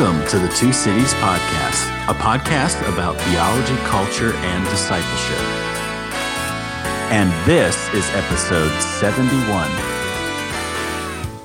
Welcome to the Two Cities Podcast, a podcast about theology, culture, and discipleship. And this is episode 71.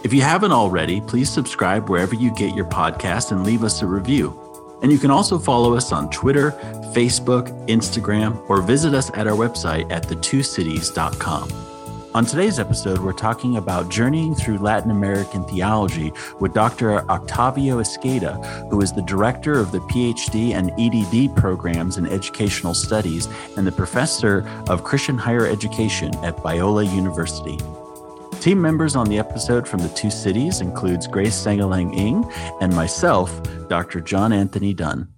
If you haven't already, please subscribe wherever you get your podcast and leave us a review. And you can also follow us on Twitter, Facebook, Instagram, or visit us at our website at thetwocities.com. On today's episode, we're talking about journeying through Latin American theology with Dr. Octavio Esqueda, who is the director of the PhD and EDD programs in educational studies and the professor of Christian higher education at Biola University. Team members on the episode from the two cities includes Grace Sangalang Ng and myself, Dr. John Anthony Dunne.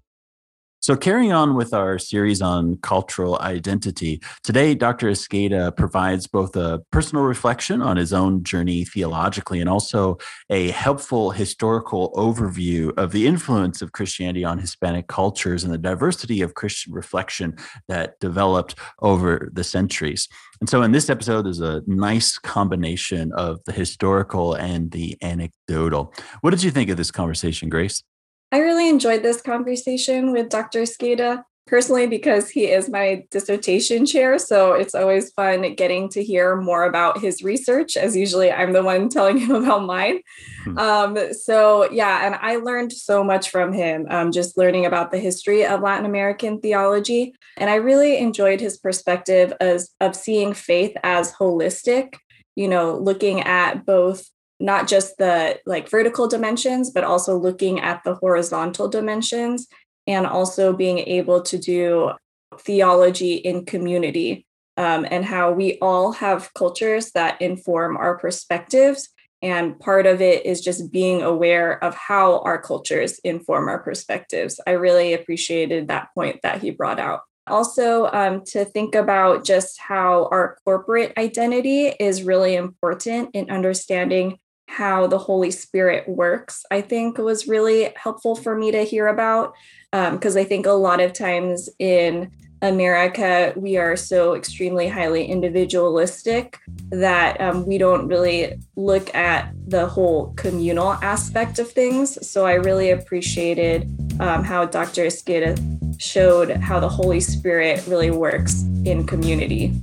So, carrying on with our series on cultural identity, today Dr. Esqueda provides both a personal reflection on his own journey theologically and also a helpful historical overview of the influence of Christianity on Hispanic cultures and the diversity of Christian reflection that developed over the centuries. And so, in this episode, there's a nice combination of the historical and the anecdotal. What did you think of this conversation, Grace? I really enjoyed this conversation with Dr. Esqueda personally because he is my dissertation chair. So it's always fun getting to hear more about his research, as usually I'm the one telling him about mine. Hmm. Um, so, yeah, and I learned so much from him, um, just learning about the history of Latin American theology. And I really enjoyed his perspective as, of seeing faith as holistic, you know, looking at both not just the like vertical dimensions, but also looking at the horizontal dimensions and also being able to do theology in community um, and how we all have cultures that inform our perspectives. And part of it is just being aware of how our cultures inform our perspectives. I really appreciated that point that he brought out. Also, um, to think about just how our corporate identity is really important in understanding how the Holy Spirit works, I think was really helpful for me to hear about. Because um, I think a lot of times in America, we are so extremely highly individualistic that um, we don't really look at the whole communal aspect of things. So I really appreciated um, how Dr. Esqueda showed how the Holy Spirit really works in community.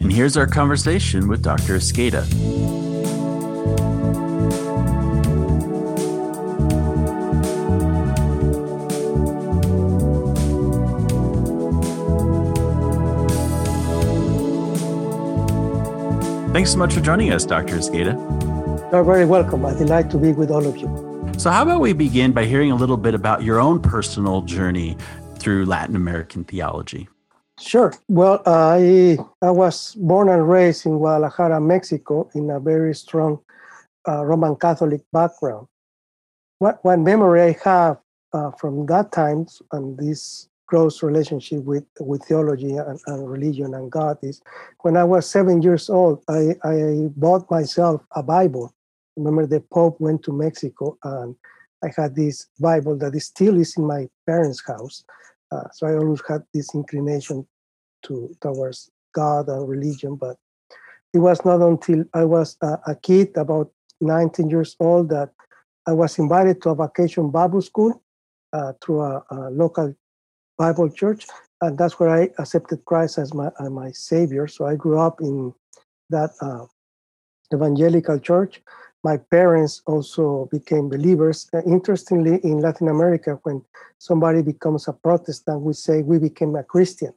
And here's our conversation with Dr. Esqueda. Thanks so much for joining us, Dr. Esqueda. You're very welcome. I delight to be with all of you. So, how about we begin by hearing a little bit about your own personal journey through Latin American theology? Sure. Well, I I was born and raised in Guadalajara, Mexico, in a very strong uh, Roman Catholic background. What one memory I have uh, from that time and this close relationship with, with theology and, and, religion and God is when I was seven years old, I, I bought myself a Bible. Remember, the Pope went to Mexico and I had this Bible that is still is in my parents' house. Uh, so I always had this inclination to towards God and religion, but it was not until I was a, a kid, about 19 years old, that I was invited to a vacation Bible school uh, through a, a, local Bible church, and that's where I accepted Christ as my as my Savior. So I grew up in that uh, evangelical church. My parents also became believers. Uh, interestingly, in Latin America, when somebody becomes a Protestant, we say we became a Christian,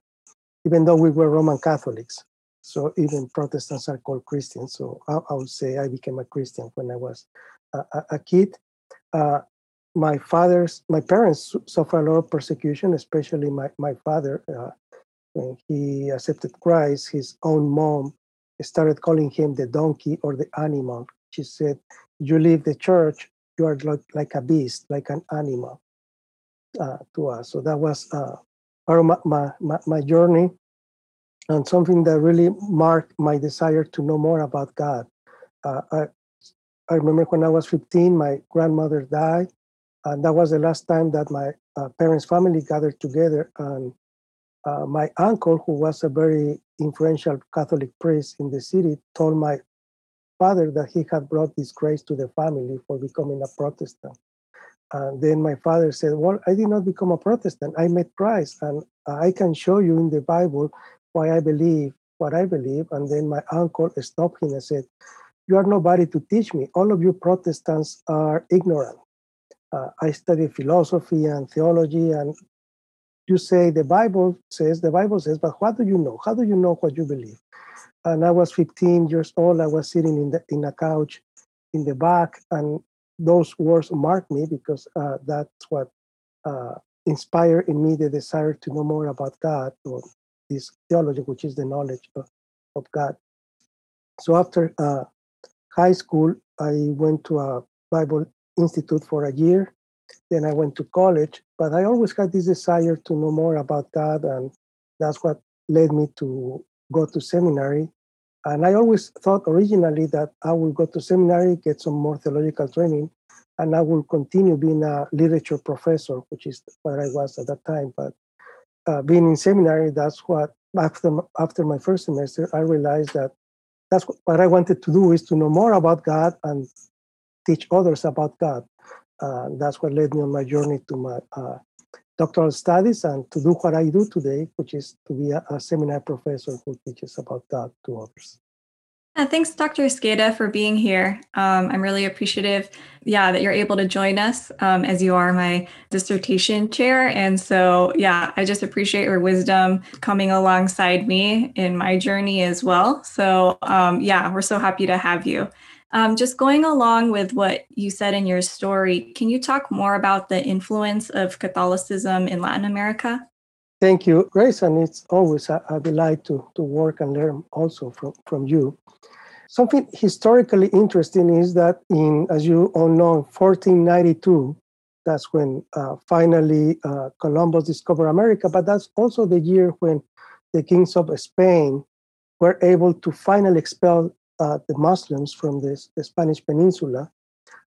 even though we were Roman Catholics. So even Protestants are called Christians. So I, I would say I became a Christian when I was a, a, a kid. Uh, my father's my parents suffered a lot of persecution especially my, my father uh, when he accepted christ his own mom started calling him the donkey or the animal. She said you leave the church you are like, like a beast like an animal uh, to us. So that was uh, part of my, my, my, my journey and something that really marked my desire to know more about god. Uh, I, I remember when i was 15 my grandmother died and that was the last time that my uh, parents' family gathered together. And uh, my uncle, who was a very influential Catholic priest in the city, told my father that he had brought disgrace to the family for becoming a Protestant. And then my father said, Well, I did not become a Protestant. I met Christ, and I can show you in the Bible why I believe what I believe. And then my uncle stopped him and said, You are nobody to teach me. All of you Protestants are ignorant. Uh, I study philosophy and theology, and you say the Bible says, the Bible says, but what do you know? How do you know what you believe? And I was 15 years old. I was sitting in the in a couch in the back, and those words marked me because uh, that's what uh, inspired in me the desire to know more about God or this theology, which is the knowledge of, of God. So after uh, high school, I went to a Bible Institute for a year. Then I went to college, but I always had this desire to know more about God, and that's what led me to go to seminary. And I always thought originally that I will go to seminary, get some more theological training, and I will continue being a literature professor, which is what I was at that time. But uh, being in seminary, that's what after after my first semester, I realized that that's what I wanted to do is to know more about God and teach others about God. Uh, that's what led me on my journey to my uh, doctoral studies and to do what I do today, which is to be a, a seminar professor who teaches about God to others. Yeah, thanks, Dr. Esqueda, for being here. Um, I'm really appreciative, yeah, that you're able to join us um, as you are my dissertation chair. And so, yeah, I just appreciate your wisdom coming alongside me in my journey as well. So, um, yeah, we're so happy to have you. Um, just going along with what you said in your story, can you talk more about the influence of Catholicism in Latin America? Thank you, Grace, and it's always a, a delight to, to work and learn also from, from you. Something historically interesting is that in, as you all know, 1492, that's when uh, finally uh, Columbus discovered America, but that's also the year when the kings of Spain were able to finally expel uh, the Muslims from this, the Spanish peninsula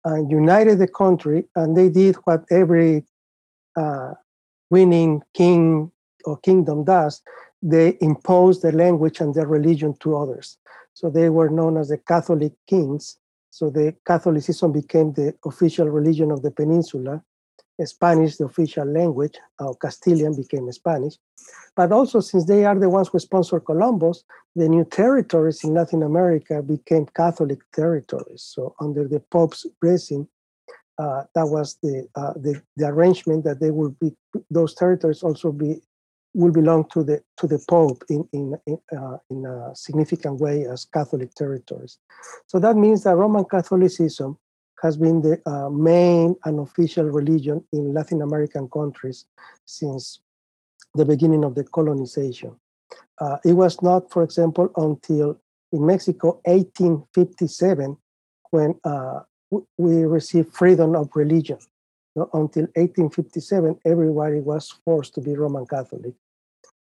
and united the country. And they did what every uh, winning king or kingdom does they imposed the language and their religion to others. So they were known as the Catholic kings. So the Catholicism became the official religion of the peninsula. Spanish, the official language, or Castilian became Spanish. But also, since they are the ones who sponsored Columbus, the new territories in Latin America became Catholic territories. So under the Pope's blessing, uh, that was the, uh, the, the arrangement that they will be those territories also be will belong to the to the Pope in in in, uh, in a significant way as Catholic territories. So that means that Roman Catholicism has been the uh, main and official religion in Latin American countries since the beginning of the colonization. Uh, it was not, for example, until in Mexico 1857 when uh, we received freedom of religion. So until 1857, everybody was forced to be Roman Catholic.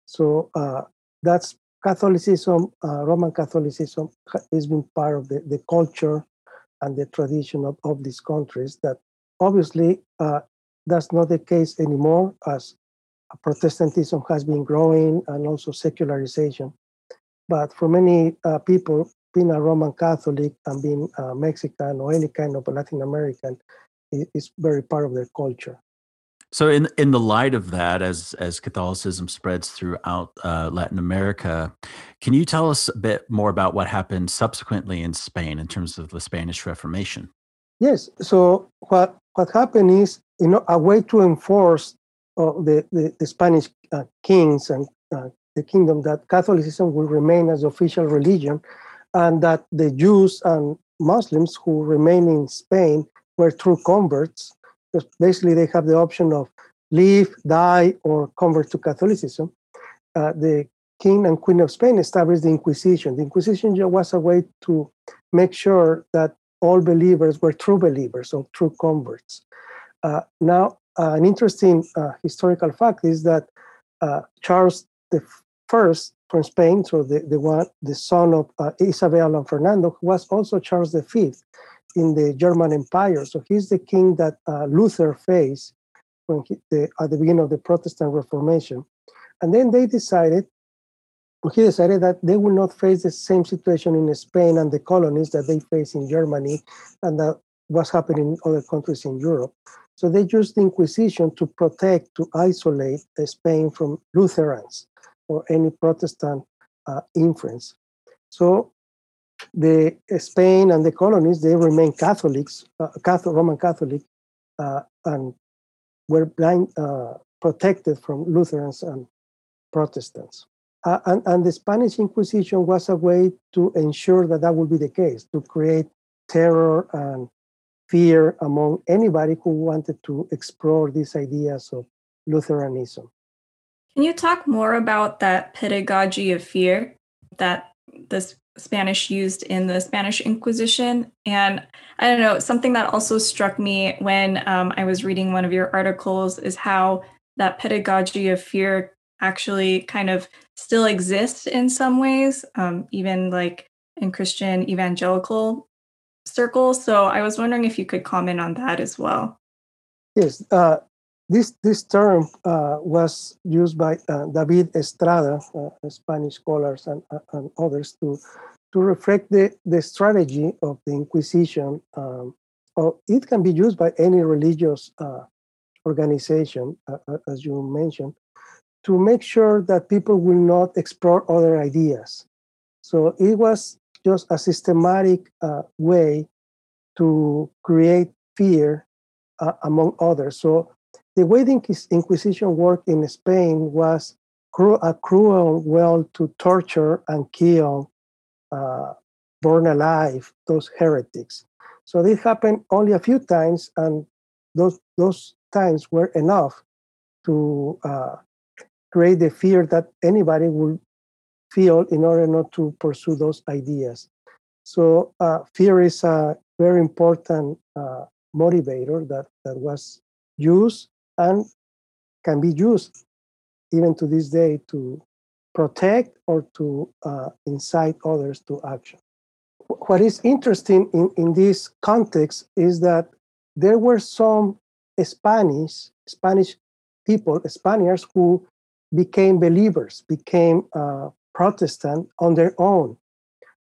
So uh, that's Catholicism, uh, Roman Catholicism has been part of the, the culture and the tradition of, of these countries that obviously uh, that's not the case anymore as Protestantism has been growing and also secularization. But for many uh, people, being a Roman Catholic and being uh, Mexican or any kind of Latin American is, is very part of their culture. So, in in the light of that, as as Catholicism spreads throughout uh, Latin America, can you tell us a bit more about what happened subsequently in Spain in terms of the Spanish Reformation? Yes. So, what what happened is, you know, a way to enforce uh, the, the, the Spanish uh, kings and uh, the kingdom that Catholicism will remain as official religion, and that the Jews and Muslims who remain in Spain were true converts basically they have the option of leave, die, or convert to Catholicism. Uh, the king and queen of Spain established the Inquisition. The Inquisition was a way to make sure that all believers were true believers or true converts. Uh, now, uh, an interesting uh, historical fact is that uh, Charles the First from Spain, so the, the one, the son of uh, Isabel and Fernando, was also Charles V in the German Empire. So he's the king that uh, Luther faced when he, the, at the beginning of the Protestant Reformation. And then they decided, he decided that they will not face the same situation in Spain and the colonies that they face in Germany and that was happening in other countries in Europe. So they used the Inquisition to protect, to isolate Spain from Lutherans or any Protestant uh, influence. So the Spain and the colonies they remained Catholics, uh, Catholic, Roman Catholic, uh, and were blind, uh, protected from Lutherans and Protestants. And, and the Spanish Inquisition was a way to ensure that that would be the case, to create terror and fear among anybody who wanted to explore these ideas of Lutheranism. Can you talk more about that pedagogy of fear that the Spanish used in the Spanish Inquisition? And I don't know, something that also struck me when um, I was reading one of your articles is how that pedagogy of fear actually kind of still exists in some ways, um, even like in Christian evangelical circles. So I was wondering if you could comment on that as well. Yes, uh, this this term uh, was used by uh, David Estrada, uh, Spanish scholars and, uh, and others, to to reflect the, the strategy of the Inquisition. Um, or it can be used by any religious uh, organization, as you mentioned, to make sure that people will not explore other ideas. So it was just a systematic uh, way to create fear uh, among others. So the way the Inquisition worked in Spain was cru- a cruel way to torture and kill, uh, burn alive those heretics. So this happened only a few times, and those those times were enough to uh, create the fear that anybody would feel in order not to pursue those ideas. So uh, fear is a very important uh, motivator that, that was used and can be used even to this day to protect or to uh, incite others to action. What is interesting in, in this context is that there were some Spanish, Spanish people, Spaniards who became believers, became uh, Protestant on their own,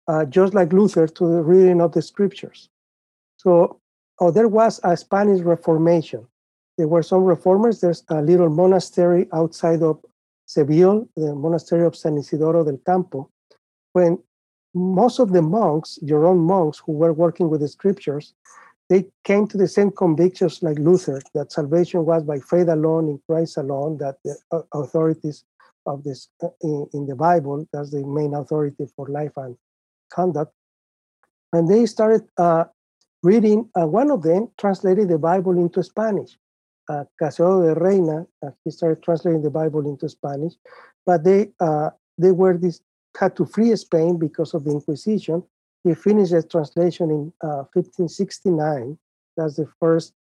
uh, just like Luther to the reading of the scriptures. So, oh, there was a Spanish Reformation there were some reformers. There's a little monastery outside of Seville, the monastery of San Isidoro del Campo. When most of the monks, your own monks who were working with the scriptures, they came to the same convictions like Luther that salvation was by faith alone, in Christ alone, that the uh, authorities of this uh, in, in the Bible, that's the main authority for life and conduct. And they started uh, reading, uh, one of them translated the Bible into Spanish uh, de Reina, he started translating the Bible into Spanish, but they uh, they were this had to flee Spain because of the Inquisition. He finished the translation in 1569. Uh, That's the first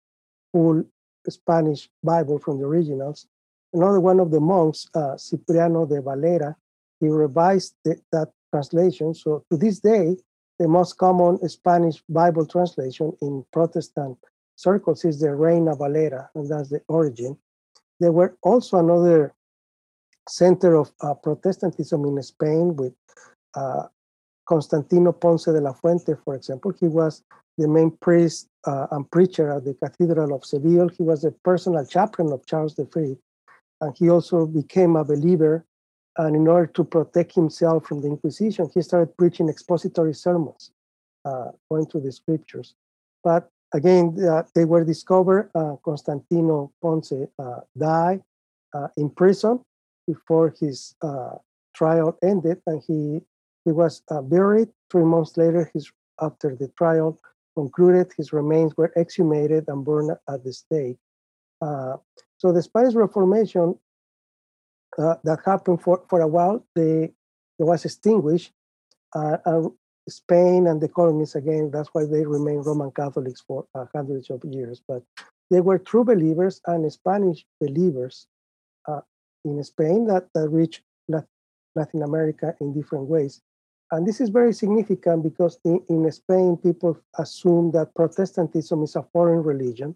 full Spanish Bible from the originals. Another one of the monks, uh, Cipriano de Valera, he revised the, that translation. So to this day, the most common Spanish Bible translation in Protestant circles is the Reina Valera, and that's the origin. There were also another center of uh, Protestantism in Spain with uh, Constantino Ponce de la Fuente, for example. He was the main priest uh, and preacher at the Cathedral of Seville. He was the personal chaplain of Charles V, and he also became a believer. And in order to protect himself from the Inquisition, he started preaching expository sermons, uh, going through the scriptures. But again, uh, they were discovered. Uh, Constantino Ponce uh, died uh, in prison before his uh, trial ended, and he he was uh, buried. Three months later, his after the trial concluded, his remains were exhumated and burned at the stake. so the Spanish Reformation that happened for, for a while, they, was extinguished. Spain and the colonies, again, that's why they remain Roman Catholics for uh, hundreds of years. But they were true believers and Spanish believers uh, in Spain that, that reached Latin America in different ways. And this is very significant because in, in Spain, people assume that Protestantism is a foreign religion.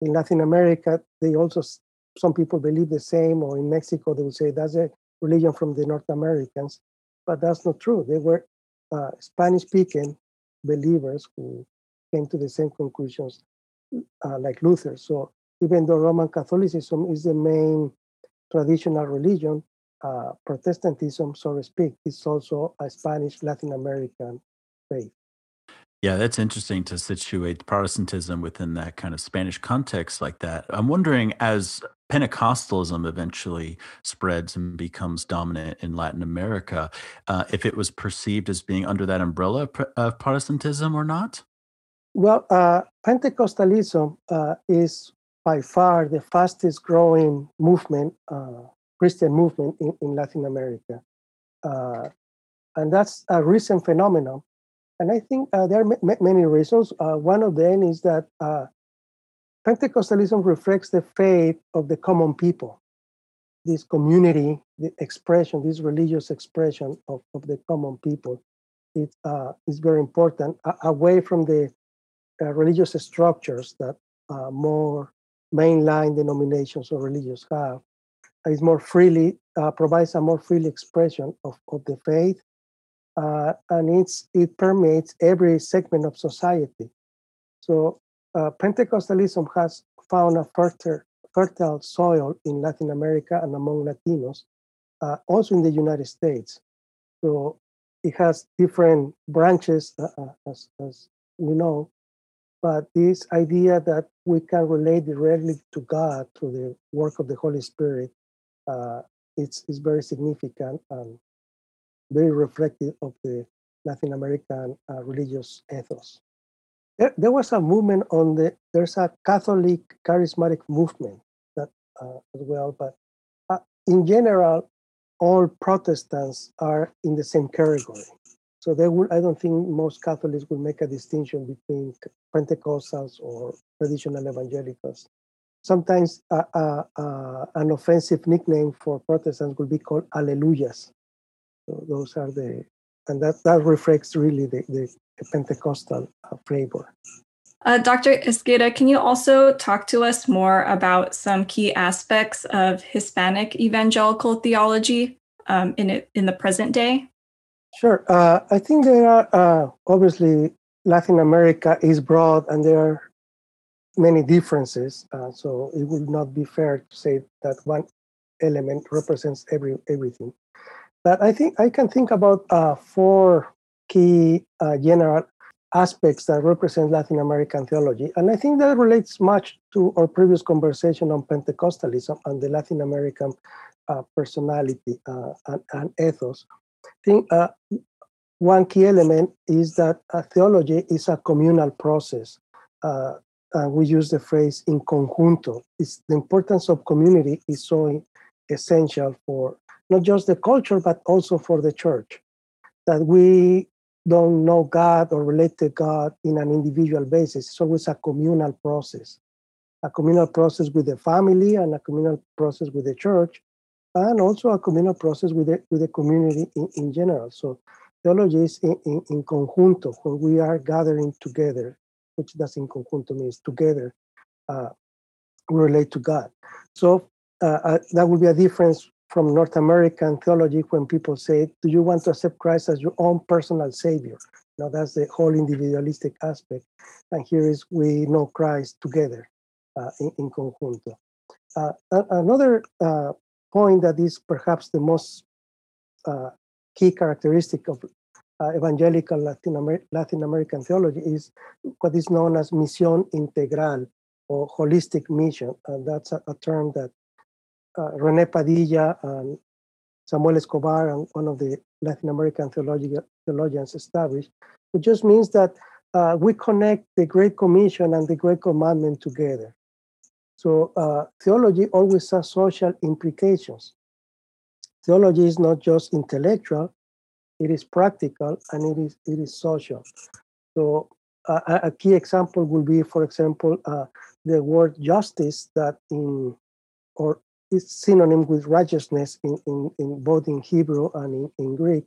In Latin America, they also, some people believe the same, or in Mexico, they would say that's a religion from the North Americans. But that's not true. They were uh, Spanish speaking believers who came to the same conclusions uh, like Luther. So even though Roman Catholicism is the main traditional religion, uh, Protestantism, so to speak, is also a Spanish Latin American faith. Yeah, that's interesting to situate Protestantism within that kind of Spanish context like that. I'm wondering as Pentecostalism eventually spreads and becomes dominant in Latin America, uh, if it was perceived as being under that umbrella of Protestantism or not? Well, uh, Pentecostalism uh, is by far the fastest growing movement, uh, Christian movement in, in Latin America. Uh, and that's a recent phenomenon and I think uh, there are m- many reasons. One of them is that Pentecostalism reflects the faith of the common people, this community, the expression, this religious expression of, of the common people. It uh, is very important, away from the uh, religious structures that uh, more mainline denominations or religions have. It's more freely, provides a more freely expression of, of the faith uh, and it's it permeates every segment of society. So uh, Pentecostalism has found a fertile, fertile soil in Latin America and among Latinos, uh, also in the United States. So it has different branches, uh, uh, as, as we know, but this idea that we can relate directly to God through the work of the Holy Spirit, uh, it's, it's very significant and very reflective of the Latin American uh, religious ethos. There, there, was a movement on the, there's a Catholic charismatic movement that uh, as well, but uh, in general, all Protestants are in the same category. So they will, I don't think most Catholics will make a distinction between Pentecostals or traditional evangelicals. Sometimes uh, uh, uh, an offensive nickname for Protestants will be called Alleluias, so those are the, and that, that reflects really the, the, the Pentecostal flavor. Uh, Dr. Esqueda, can you also talk to us more about some key aspects of Hispanic evangelical theology um, in it, in the present day? Sure. Uh, I think there are uh, obviously Latin America is broad and there are many differences. Uh, so it would not be fair to say that one element represents every everything But I think I can think about uh, four key uh, general aspects that represent Latin American theology. And I think that relates much to our previous conversation on Pentecostalism and the Latin American uh, personality uh, and, and, ethos. I think uh, one key element is that uh, theology is a communal process. and we use the phrase in conjunto. It's, the importance of community is so essential for not just the culture, but also for the church. That we don't know God or relate to God in an individual basis. It's always a communal process, a communal process with the family and a communal process with the church, and also a communal process with the, with the community in, in general. So theology is in, in, in conjunto, when we are gathering together, which does in conjunto means together, uh, we relate to God. So uh, uh, that will be a difference from North American theology when people say, Do you want to accept Christ as your own personal Savior? Now, that's the whole individualistic aspect. And here is we know Christ together uh, in, in conjunto. Uh, another uh, point that is perhaps the most uh, key characteristic of uh, evangelical Latin, Amer- Latin American theology is what is known as misión integral or holistic mission. And that's a, a term that Rene Padilla and Samuel Escobar and one of the Latin American theologians established, it just means that uh, we connect the Great Commission and the Great Commandment together. So uh, theology always has social implications. Theology is not just intellectual, it is practical and it is, it is social. So uh, a key example will be, for example, uh, the word justice that in or is synonym with righteousness in, in, in both in Hebrew and in, in Greek.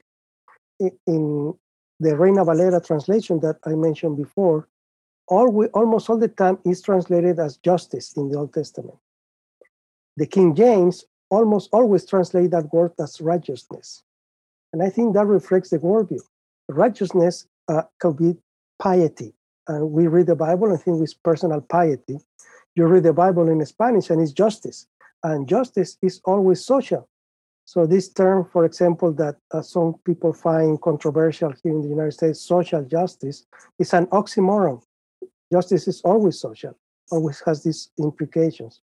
In, the Reina Valera translation that I mentioned before, all we, almost all the time is translated as justice in the Old Testament. The King James almost always translate that word as righteousness. And I think that reflects the worldview. Righteousness uh, could be piety, and we read the Bible and think it's personal piety. You read the Bible in Spanish and it's justice, and justice is always social. So this term, for example, that uh, some people find controversial here in the United States, social justice, is an oxymoron. Justice is always social, always has these implications.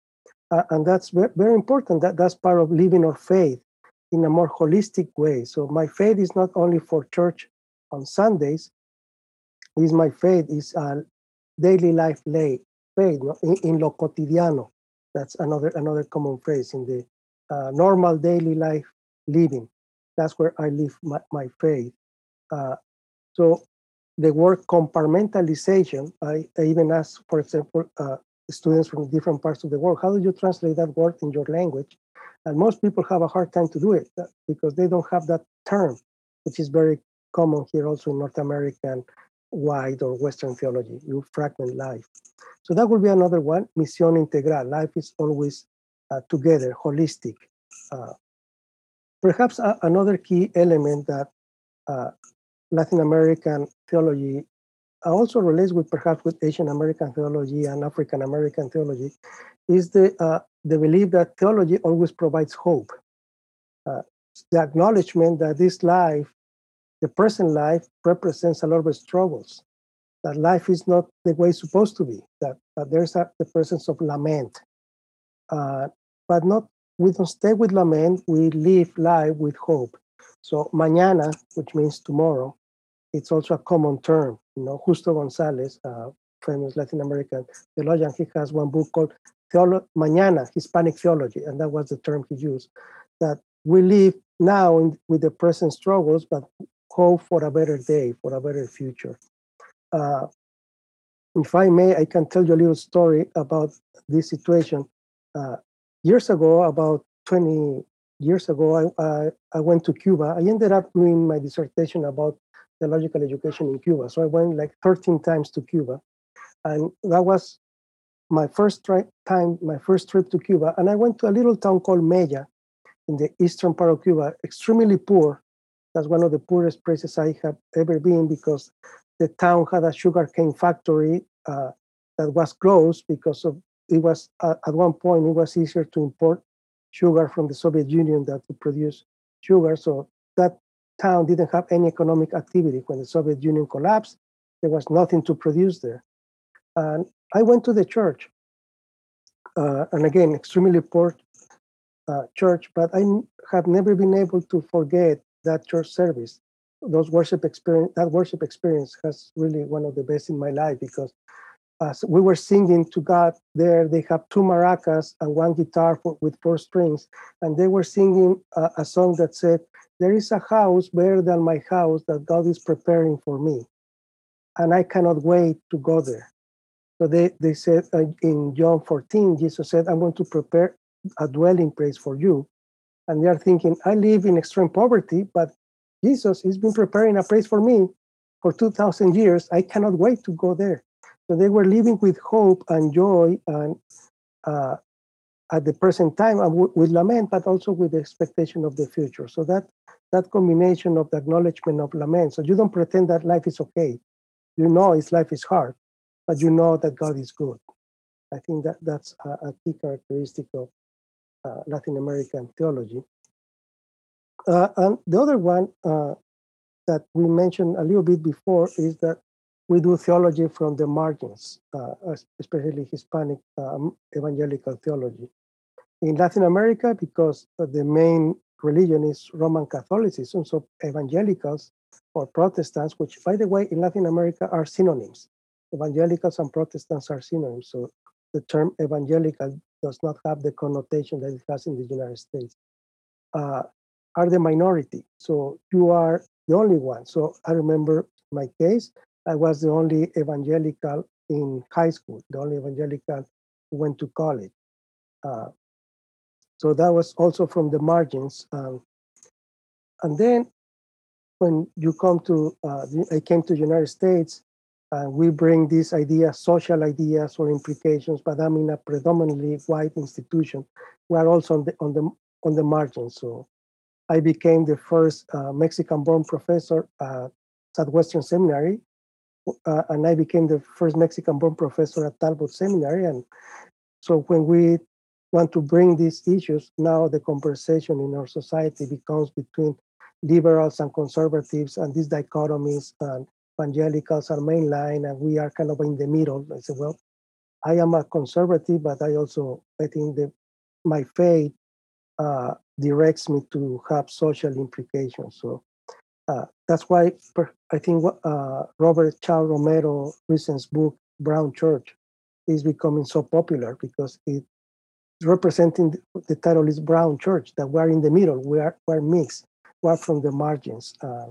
Uh, and that's very, important. That, that's part of living our faith in a more holistic way. So my faith is not only for church on Sundays, is my faith is a daily life lay, faith no? in, in, lo cotidiano. That's another another common phrase in the uh, normal daily life living. That's where I live my, my faith. Uh, so the word compartmentalization, I, I, even ask, for example, uh, students from different parts of the world, how do you translate that word in your language? And most people have a hard time to do it uh, because they don't have that term, which is very common here also in North American wide or Western theology. You fragment life. So that will be another one, misión integral. Life is always uh, together, holistic. Uh, perhaps uh, another key element that uh, Latin American theology also relates with perhaps with Asian American theology and African American theology is the uh, the belief that theology always provides hope. Uh, the acknowledgement that this life, the present life, represents a lot of struggles. That life is not the way it's supposed to be. That, that there's a, the presence of lament, uh, but not. We don't stay with lament. We live life with hope. So mañana, which means tomorrow, it's also a common term. You know, Justo Gonzalez, uh, famous Latin American theologian, he has one book called Theolo- Mañana, Hispanic Theology, and that was the term he used. That we live now in, with the present struggles, but hope for a better day, for a better future. Uh, if I may, I can tell you a little story about this situation. Uh, years ago, about 20 years ago, I, I, I, went to Cuba. I ended up doing my dissertation about theological education in Cuba. So I went like 13 times to Cuba. And that was my first tri- time, my first trip to Cuba. And I went to a little town called Mella in the eastern part of Cuba, extremely poor. That's one of the poorest places I have ever been because the town had a sugarcane factory uh, that was closed because of it was uh, at one point it was easier to import sugar from the Soviet Union than to produce sugar. So that town didn't have any economic activity. When the Soviet Union collapsed, there was nothing to produce there. And I went to the church, uh, and again, extremely poor uh, church, but I have never been able to forget that church service. Those worship experience, that worship experience has really one of the best in my life because as we were singing to God there, they have two maracas and one guitar for, with four strings, and they were singing a, a song that said, "There is a house better than my house that God is preparing for me, and I cannot wait to go there." So they, they said uh, in John 14, Jesus said, I'm going to prepare a dwelling place for you. And they are thinking, I live in extreme poverty, but Jesus has been preparing a place for me for 2,000 years. I cannot wait to go there. So they were living with hope and joy and uh, at the present time and w- with lament, but also with the expectation of the future. So that that combination of the acknowledgement of lament. So you don't pretend that life is okay. You know, its life is hard, but you know that God is good. I think that that's a, a key characteristic of Latin American theology. Uh, and the other one uh, that we mentioned a little bit before is that we do theology from the margins, uh, especially Hispanic um, evangelical theology. In Latin America, because the main religion is Roman Catholicism, so evangelicals or Protestants, which, by the way, in Latin America are synonyms evangelicals and Protestants are synonyms. So the term evangelical does not have the connotation that it has in the United States. Uh, are the minority. So you are the only one. So I remember my case, I was the only evangelical in high school, the only evangelical who went to college. Uh, so that was also from the margins. Um, and then when you come to, uh, I came to the United States, and we bring these ideas, social ideas or implications, but I'm in a predominantly white institution. We are also on the on the on the margins. So I became the first uh, Mexican-born professor at Southwestern Seminary uh, and I became the first Mexican-born professor at Talbot Seminary. And so when we want to bring these issues, now the conversation in our society becomes between liberals and conservatives, and these dichotomies, and evangelicals are mainline, and we are kind of in the middle. I said, well, I am a conservative, but I also I think that my faith uh, directs me to have social implications. So uh, that's why I think uh, Robert Chao Romero recent book Brown Church is becoming so popular because it representing the title is Brown Church that we're in the middle, we are we're mixed, we're from the margins, uh,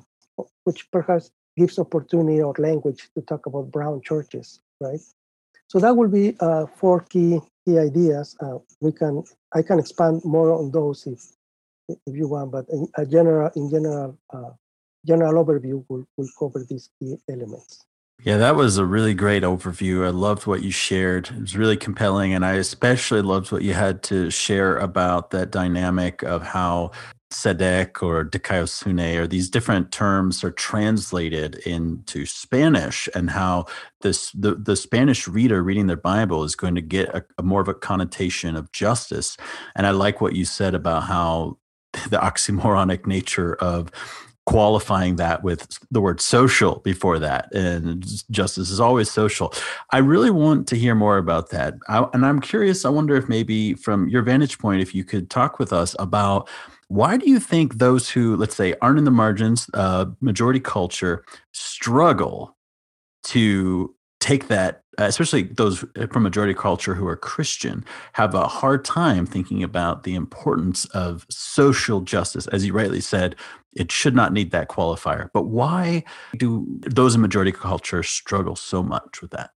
which perhaps gives opportunity or language to talk about brown churches, right? So that will be uh, four key key ideas. Uh, we can I can expand more on those if if you want, but in a general in general uh, general overview will will cover these key elements. Yeah, that was a really great overview. I loved what you shared. It was really compelling. And I especially loved what you had to share about that dynamic of how Tzedek or Dikaiosune or these different terms are translated into Spanish and how this the, the Spanish reader reading their Bible is going to get a, a more of a connotation of justice. And I like what you said about how the oxymoronic nature of qualifying that with the word social before that and justice is always social i really want to hear more about that I, and i'm curious i wonder if maybe from your vantage point if you could talk with us about why do you think those who, let's say, aren't in the margins, uh, majority culture, struggle to take that, especially those from majority culture who are Christian, have a hard time thinking about the importance of social justice? As you rightly said, it should not need that qualifier. But why do those in majority culture struggle so much with that?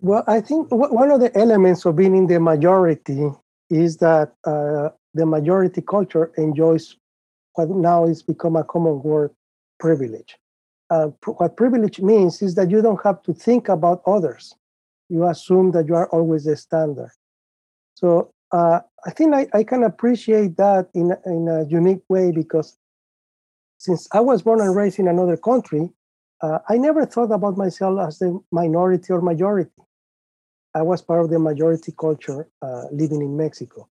Well, I think one of the elements of being in the majority is that uh, the majority culture enjoys what now is become a common word privilege. Uh, what privilege means is that you don't have to think about others. You assume that you are always the standard. So uh, I think I, I, can appreciate that in, in a unique way because since I was born and raised in another country, uh, I never thought about myself as the minority or majority. I was part of the majority culture uh, living in Mexico.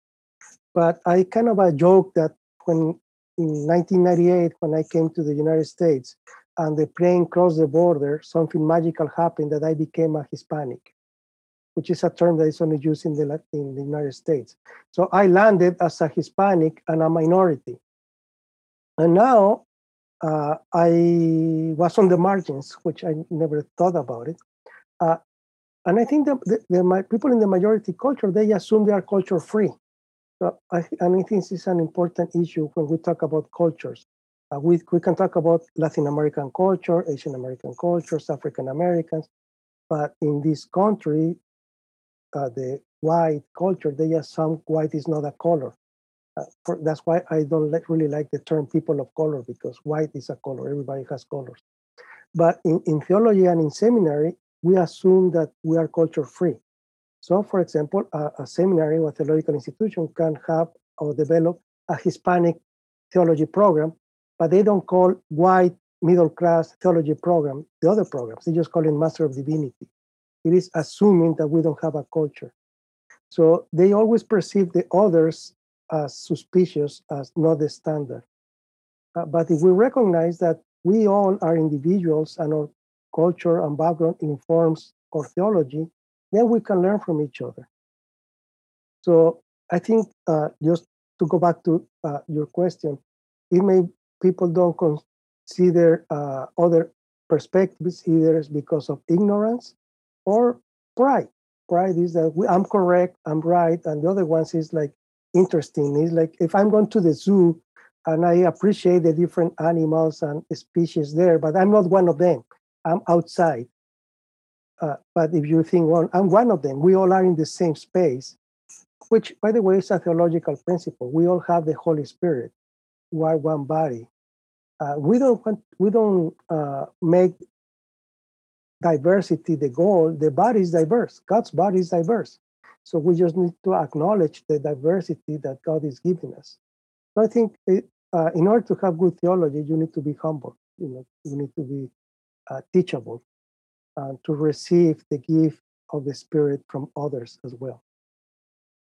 But I kind of a joke that when in 1998, when I came to the United States and the plane crossed the border, something magical happened that I became a Hispanic, which is a term that is only used in the, in the United States. So I landed as a Hispanic and a minority. And now uh, I was on the margins, which I never thought about it. Uh, and I think the, the, the, people in the majority culture, they assume they are culture free. I, I think this is an important issue when we talk about cultures. Uh, we, we can talk about Latin American culture, Asian American cultures, African Americans, but in this country, uh, the white culture, they assume white is not a color. Uh, for, that's why I don't really like the term people of color because white is a color, everybody has colors. But in, in theology and in seminary, we assume that we are culture free. So, for example, a, a seminary or theological institution can have or develop a Hispanic theology program, but they don't call white middle class theology program the other programs. They just call it Master of Divinity. It is assuming that we don't have a culture. So they always perceive the others as suspicious, as not the standard. Uh, but if we recognize that we all are individuals and our culture and background informs our theology, then we can learn from each other. So I think uh, just to go back to uh, your question, it may people don't consider uh, other perspectives either because of ignorance or pride. Pride is that we, I'm correct, I'm right, and the other ones is like interesting. It's like if I'm going to the zoo and I appreciate the different animals and species there, but I'm not one of them. I'm outside. Uh, but if you think, well, I'm one of them, we all are in the same space, which, by the way, is a theological principle. We all have the Holy Spirit. We are one body. Uh, we don't want, we don't uh, make diversity the goal. The body is diverse. God's body is diverse. So we just need to acknowledge the diversity that God is giving us. So I think it, uh, in order to have good theology, you need to be humble. You know, you need to be uh, teachable uh, to receive the gift of the Spirit from others as well.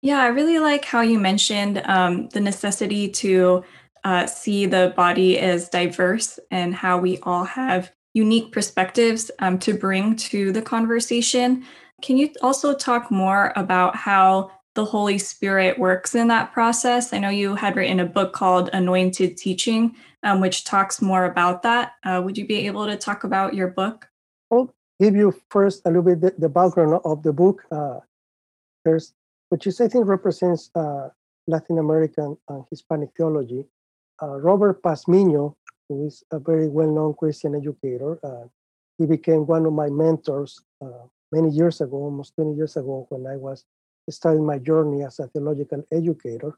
Yeah, I really like how you mentioned um, the necessity to uh, see the body as diverse and how we all have unique perspectives um, to bring to the conversation. Can you also talk more about how the Holy Spirit works in that process? I know you had written a book called Anointed Teaching, um, which talks more about that. Uh, would you be able to talk about your book? I'll give you first a little bit the, the background of the book. Uh, there's, which is I think represents uh, Latin American and Hispanic theology. Uh, Robert Pazmiño, who is a very well-known Christian educator, uh, he became one of my mentors uh, many years ago, almost 20 years ago, when I was starting my journey as a theological educator.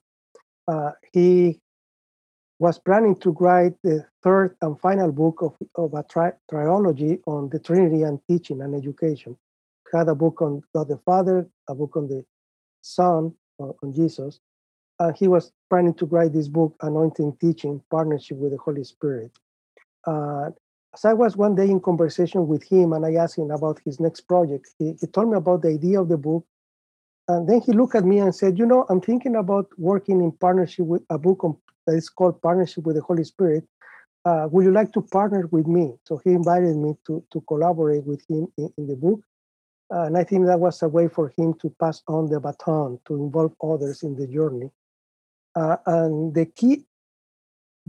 He was planning to write the third and final book of, of a tri- trilogy on the Trinity and teaching and education. Had a book on God the Father, a book on the Son, uh, on Jesus. Uh, he was planning to write this book, Anointing Teaching, Partnership with the Holy Spirit. Uh, as I was one day in conversation with him and I asked him about his next project, he, he told me about the idea of the book. And then he looked at me and said, You know, I'm thinking about working in partnership with a book on, that is called Partnership with the Holy Spirit. Uh, would you like to partner with me? So he invited me to, to collaborate with him in, in the book. Uh, and I think that was a way for him to pass on the baton, to involve others in the journey. Uh, and the key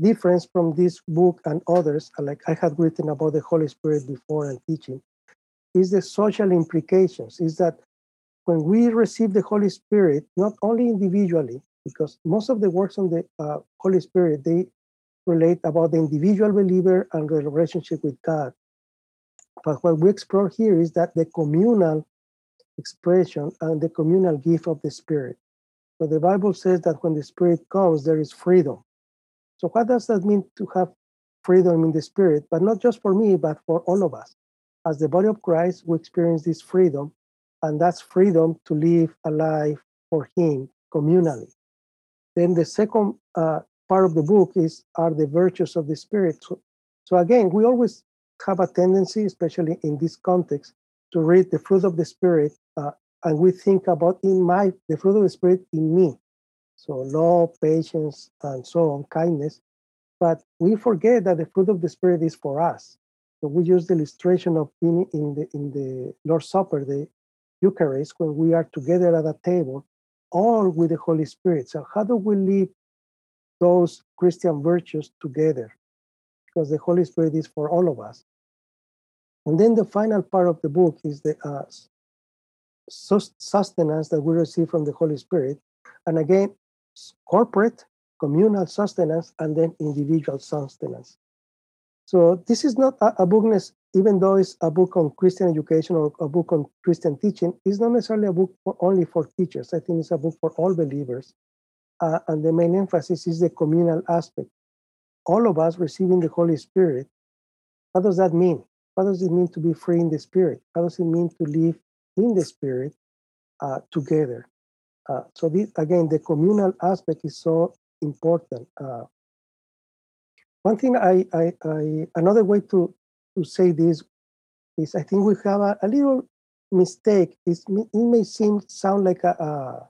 difference from this book and others, like I had written about the Holy Spirit before and teaching, is the social implications. Is that when we receive the Holy Spirit, not only individually, because most of the works on the uh, Holy Spirit they relate about the individual believer and the relationship with God. But what we explore here is that the communal expression and the communal gift of the Spirit. So the Bible says that when the Spirit comes, there is freedom. So, what does that mean to have freedom in the Spirit? But not just for me, but for all of us. As the body of Christ, we experience this freedom, and that's freedom to live a life for Him communally. Then the second uh, part of the book is are the virtues of the Spirit. So, so again, we always have a tendency, especially in this context, to read the fruit of the Spirit, uh, and we think about in my the fruit of the Spirit in me. So love, patience, and so on, kindness. But we forget that the fruit of the Spirit is for us. So we use the illustration of being in the in the Lord's Supper, the Eucharist, when we are together at a table, all with the Holy Spirit. So how do we live those Christian virtues together? Because the Holy Spirit is for all of us. And then the final part of the book is the uh, sustenance that we receive from the Holy Spirit. And again, corporate, communal sustenance, and then individual sustenance. So this is not a, a book, even though it's a book on Christian education or a book on Christian teaching, it's not necessarily a book for, only for teachers. I think it's a book for all believers. Uh, and the main emphasis is the communal aspect. All of us receiving the Holy Spirit. What does that mean? What does it mean to be free in the Spirit? What does it mean to live in the Spirit uh, together? Uh, so this, again, the communal aspect is so important. Uh, one thing I, I, I, another way to, to say this is I think we have a, a little mistake. It's, it may seem sound like a, a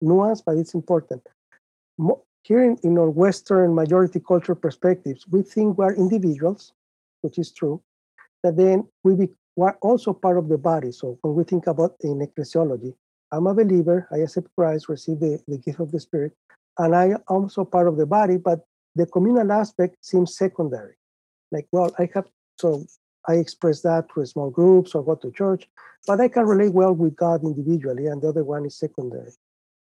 nuance, but it's important. Mo- here in, in our Western majority culture perspectives, we think we're individuals, which is true, but then we be, we're also part of the body. So when we think about in ecclesiology, I'm a believer. I accept Christ, receive the, the gift of the Spirit, and I am also part of the body, but the communal aspect seems secondary. Like, well, I have, so I express that through small groups or go to church, but I can relate well with God individually, and the other one is secondary.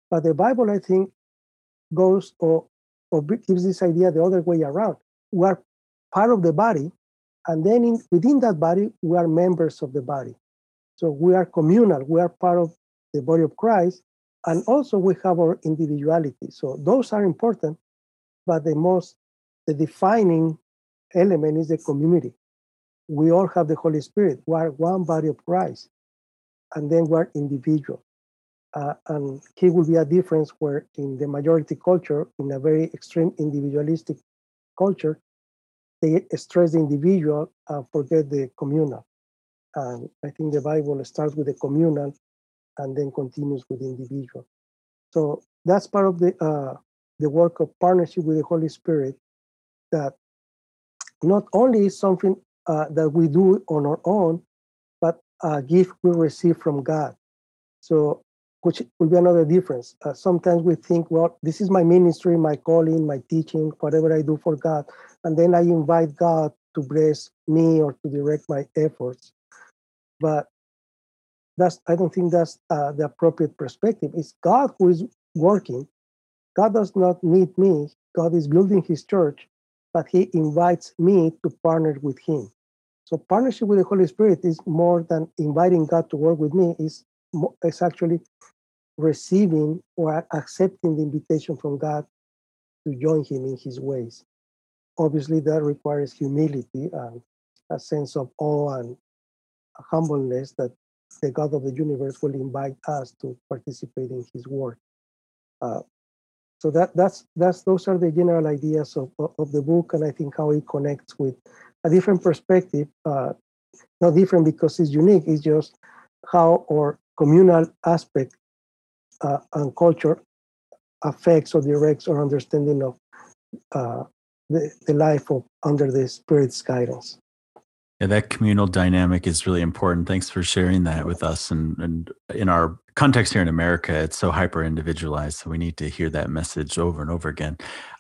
But the Bible, I think, goes or, or gives this idea the other way around. We are part of the body, and then in, within that body, we are members of the body. So we are communal. We are part of the body of Christ, and also we have our individuality. So those are important, but the most the defining element is the community. We all have the Holy Spirit. We are one body of Christ, and then we're individual. Uh, and here will be a difference where in the majority culture, in a very extreme individualistic culture, they stress the individual, uh, forget the communal. And I think the Bible starts with the communal and then continues with the individual. So that's part of the uh, the work of partnership with the Holy Spirit. That not only is something uh, that we do on our own, but a gift we receive from God. So, which will be another difference. Uh, sometimes we think, well, this is my ministry, my calling, my teaching, whatever I do for God, and then I invite God to bless me or to direct my efforts. But that's I don't think that's uh, the appropriate perspective. It's God who is working. God does not need me. God is building His church, but He invites me to partner with Him. So partnership with the Holy Spirit is more than inviting God to work with me. Is it's actually receiving or accepting the invitation from God to join Him in His ways. Obviously, that requires humility and a sense of awe and humbleness that the God of the universe will invite us to participate in His work. Uh, so that that's that's those are the general ideas of, of the book, and I think how it connects with a different perspective. Uh, not different because it's unique. It's just how our communal aspect uh, and culture affects or directs our understanding of uh, the, the life of under the Spirit's guidance. Yeah, that communal dynamic is really important. Thanks for sharing that with us. And, and in our context here in America, it's so hyper individualized. So we need to hear that message over and over again.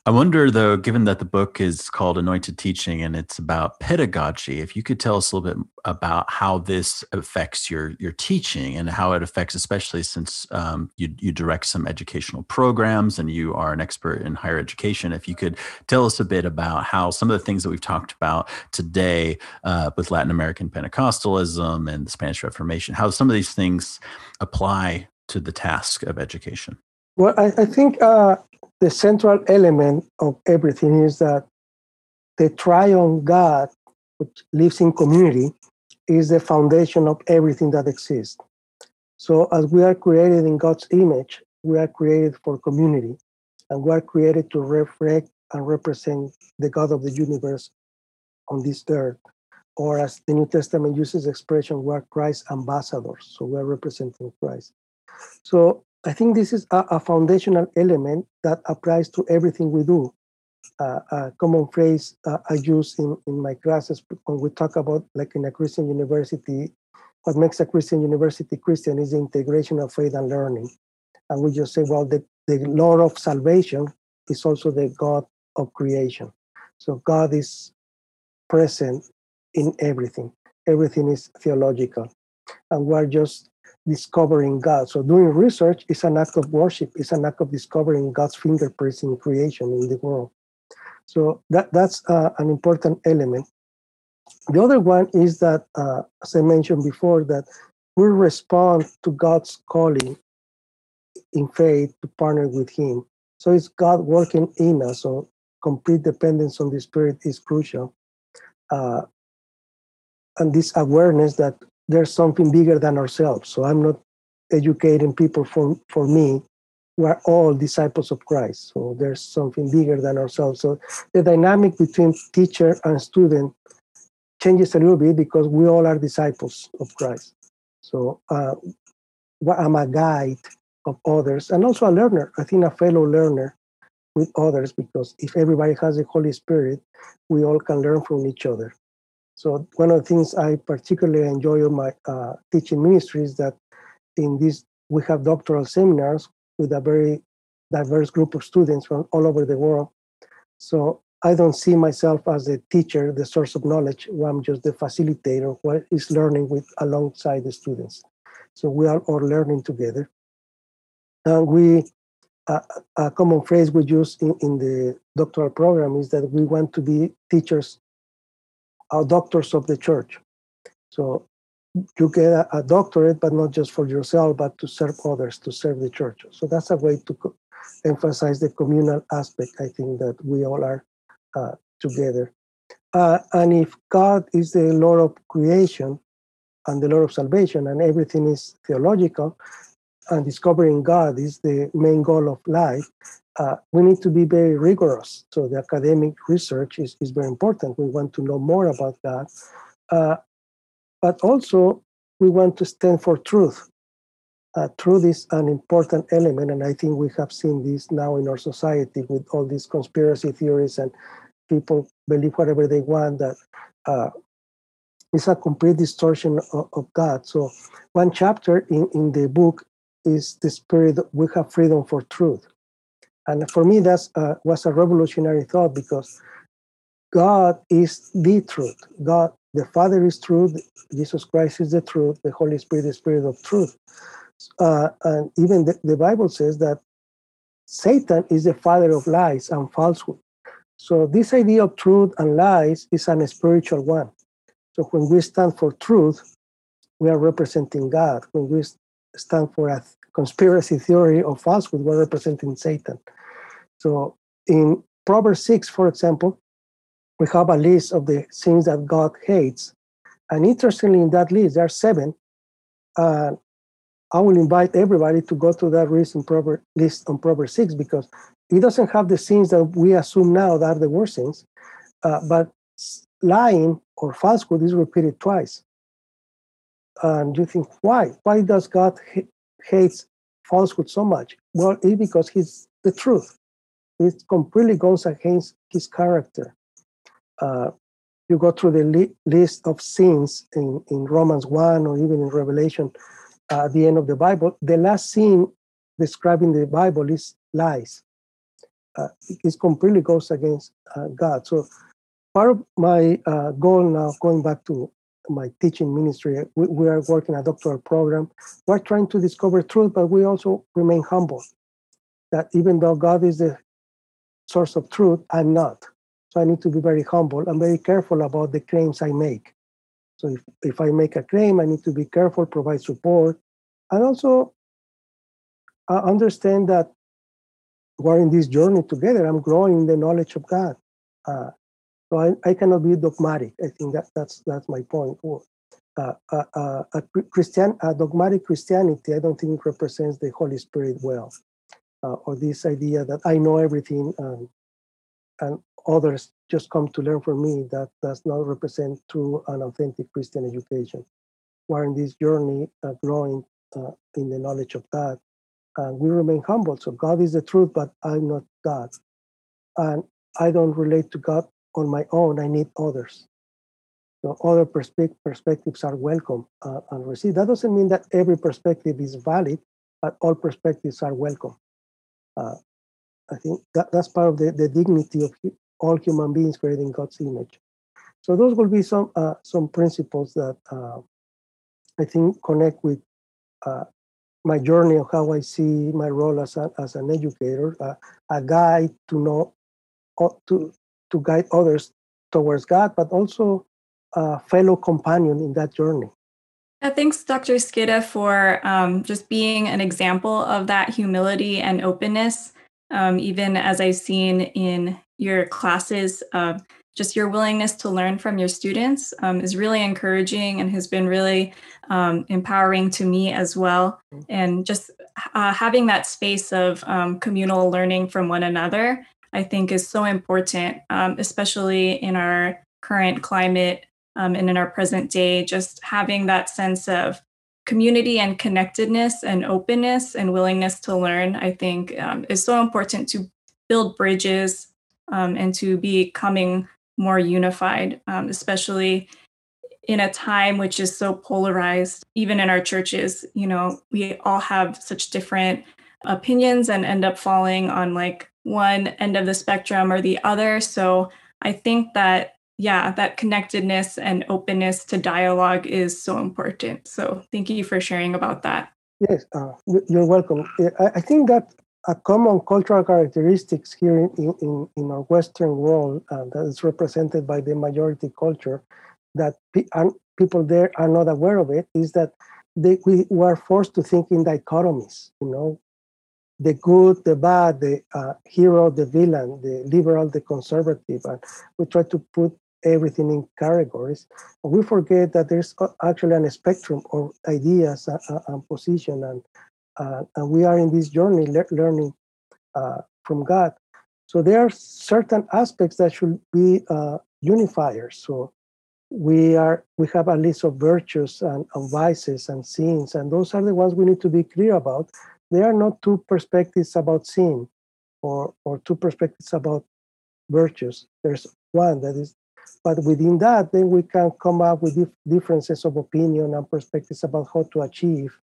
I wonder, though, given that the book is called Anointed Teaching and it's about pedagogy, if you could tell us a little bit about how this affects your your teaching and how it affects, especially since um, you you direct some educational programs and you are an expert in higher education. If you could tell us a bit about how some of the things that we've talked about today uh, with Latin American Pentecostalism and the Spanish Reformation, how some of these things apply to the task of education. Well, I, I think uh, the central element of everything is that the triune God, which lives in community, is the foundation of everything that exists. So, as we are created in God's image, we are created for community, and we are created to reflect and represent the God of the universe on this earth. Or, as the New Testament uses expression, we are Christ's ambassadors, so we are representing Christ. So, I think this is a, a foundational element that applies to everything we do. Uh, a common phrase uh, I use in, in my classes when we talk about, like in a Christian university, what makes a Christian university Christian is the integration of faith and learning. And we just say, well, the, the Lord of salvation is also the God of creation. So God is present in everything. Everything is theological. And we're just discovering God. So doing research is an act of worship. It's an act of discovering God's fingerprints in creation in the world. So that that's uh, an important element. The other one is that, uh, as I mentioned before, that we respond to God's calling in faith to partner with Him. So it's God working in us. So complete dependence on the Spirit is crucial. Uh, and this awareness that there's something bigger than ourselves. So I'm not educating people for, for me. We're all disciples of Christ. So there's something bigger than ourselves. So the dynamic between teacher and student changes a little bit because we all are disciples of Christ. So uh, I'm a guide of others and also a learner. I think a fellow learner with others because if everybody has the Holy Spirit, we all can learn from each other. So one of the things I particularly enjoy on my uh, teaching ministry is that in this we have doctoral seminars with a very diverse group of students from all over the world. So I don't see myself as a teacher, the source of knowledge. I'm just the facilitator who is learning with alongside the students. So we are all learning together. And we, uh, a common phrase we use in, in the doctoral program is that we want to be teachers are doctors of the church. So you get a, a, doctorate, but not just for yourself, but to serve others, to serve the church. So that's a way to co- emphasize the communal aspect. I think that we all are uh, together. Uh, and if God is the Lord of creation and the Lord of salvation, and everything is theological, and discovering God is the main goal of life, uh, we need to be very rigorous. So the academic research is, is very important. We want to know more about that. Uh, but also we want to stand for truth. Uh, truth is an important element, and I think we have seen this now in our society with all these conspiracy theories and people believe whatever they want. That uh, it's a complete distortion of, of, God. So, one chapter in, in the book is the spirit. We have freedom for truth, and for me, that uh, was a revolutionary thought because God is the truth. God, the Father is truth. Jesus Christ is the truth. The Holy Spirit is the Spirit of truth. Uh, and even the, the Bible says that Satan is the father of lies and falsehood. So this idea of truth and lies is an spiritual one. So when we stand for truth, we are representing God. When we stand for a conspiracy theory of falsehood, we're representing Satan. So in Proverbs 6, for example, we have a list of the sins that God hates. And interestingly, in that list, there are seven. Uh, I will invite everybody to go to that in Proverbs, list on Proverbs 6 because it doesn't have the sins that we assume now that are the worst sins. Uh, but lying or falsehood is repeated twice. And you think, why? Why does God ha- hates falsehood so much? Well, it's because he's the truth. It completely goes against his character uh, you go through the li- list of sins in, in Romans 1 or even in Revelation uh, at the end of the Bible, the last sin described in the Bible is lies. Uh, it completely goes against uh, God. So part of my uh, goal now, going back to my teaching ministry, we, we, are working a doctoral program. We're trying to discover truth, but we also remain humble. That even though God is the source of truth, I'm not. So I need to be very humble and very careful about the claims I make. So if, if I make a claim, I need to be careful, provide support, and also uh, understand that we're in this journey together. I'm growing the knowledge of God. Uh, so I, I cannot be dogmatic. I think that that's that's my point. Uh, uh, uh, a Christian, a dogmatic Christianity, I don't think represents the Holy Spirit well, uh, or this idea that I know everything and, and others just come to learn from me, that does not represent true and authentic Christian education. We're in this journey uh, growing uh, in the knowledge of God, and we remain humble. So God is the truth, but I'm not God. And I don't relate to God on my own. I need others. So other perspe- perspectives are welcome uh, and received. That doesn't mean that every perspective is valid, but all perspectives are welcome. Uh, I think that, that's part of the, the dignity of all human beings created in God's image. So those will be some uh, some principles that uh, I think connect with uh, my journey of how I see my role as, a, as an educator, uh, a guide to know to to guide others towards God, but also a fellow companion in that journey. Thanks, Dr. Esqueda, for um, just being an example of that humility and openness. Um, even as I've seen in your classes, uh, just your willingness to learn from your students um, is really encouraging and has been really um, empowering to me as well. And just uh, having that space of um, communal learning from one another, I think, is so important, especially in our current climate um, and in our present day. Just having that sense of community and connectedness and openness and willingness to learn, I think, um, is so important to build bridges um, and to becoming more unified, um, especially in a time which is so polarized. Even in our churches, you know, we all have such different opinions and end up falling on like one end of the spectrum or the other. So I think that yeah, that connectedness and openness to dialogue is so important. So thank you for sharing about that. Yes, uh, you're welcome. I think that a common cultural characteristics here in, in, in our Western world uh, that is represented by the majority culture that pe- people there are not aware of it is that they, we were forced to think in dichotomies, you know, the good, the bad, the uh, hero, the villain, the liberal, the conservative. And we try to put everything in categories. We forget that there's actually a spectrum of ideas and, and position and uh, and we are in this journey le- learning uh, from God. So there are certain aspects that should be uh, unifiers. So we are we have a list of virtues and, and vices and sins, and those are the ones we need to be clear about. They are not two perspectives about sin, or or two perspectives about virtues. There's one that is, but within that, then we can come up with dif- differences of opinion and perspectives about how to achieve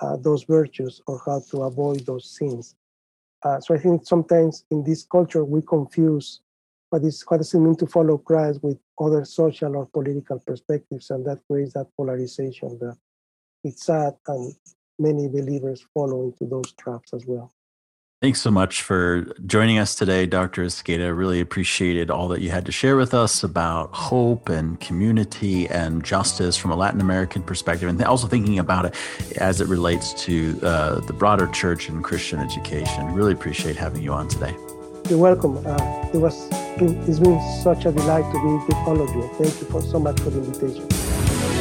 uh, those virtues or how to avoid those sins. Uh, so I think sometimes in this culture we confuse what is what does it mean to follow Christ with other social or political perspectives, and that creates that polarization. That it's sad, and many believers follow into those traps as well. Thanks so much for joining us today, Dr. Esqueda. Really appreciated all that you had to share with us about hope and community and justice from a Latin American perspective, and also thinking about it as it relates to uh, the broader church and Christian education. Really appreciate having you on today. You're welcome. Uh, it was it's been such a delight to be with all of you. Thank you for so much for the invitation.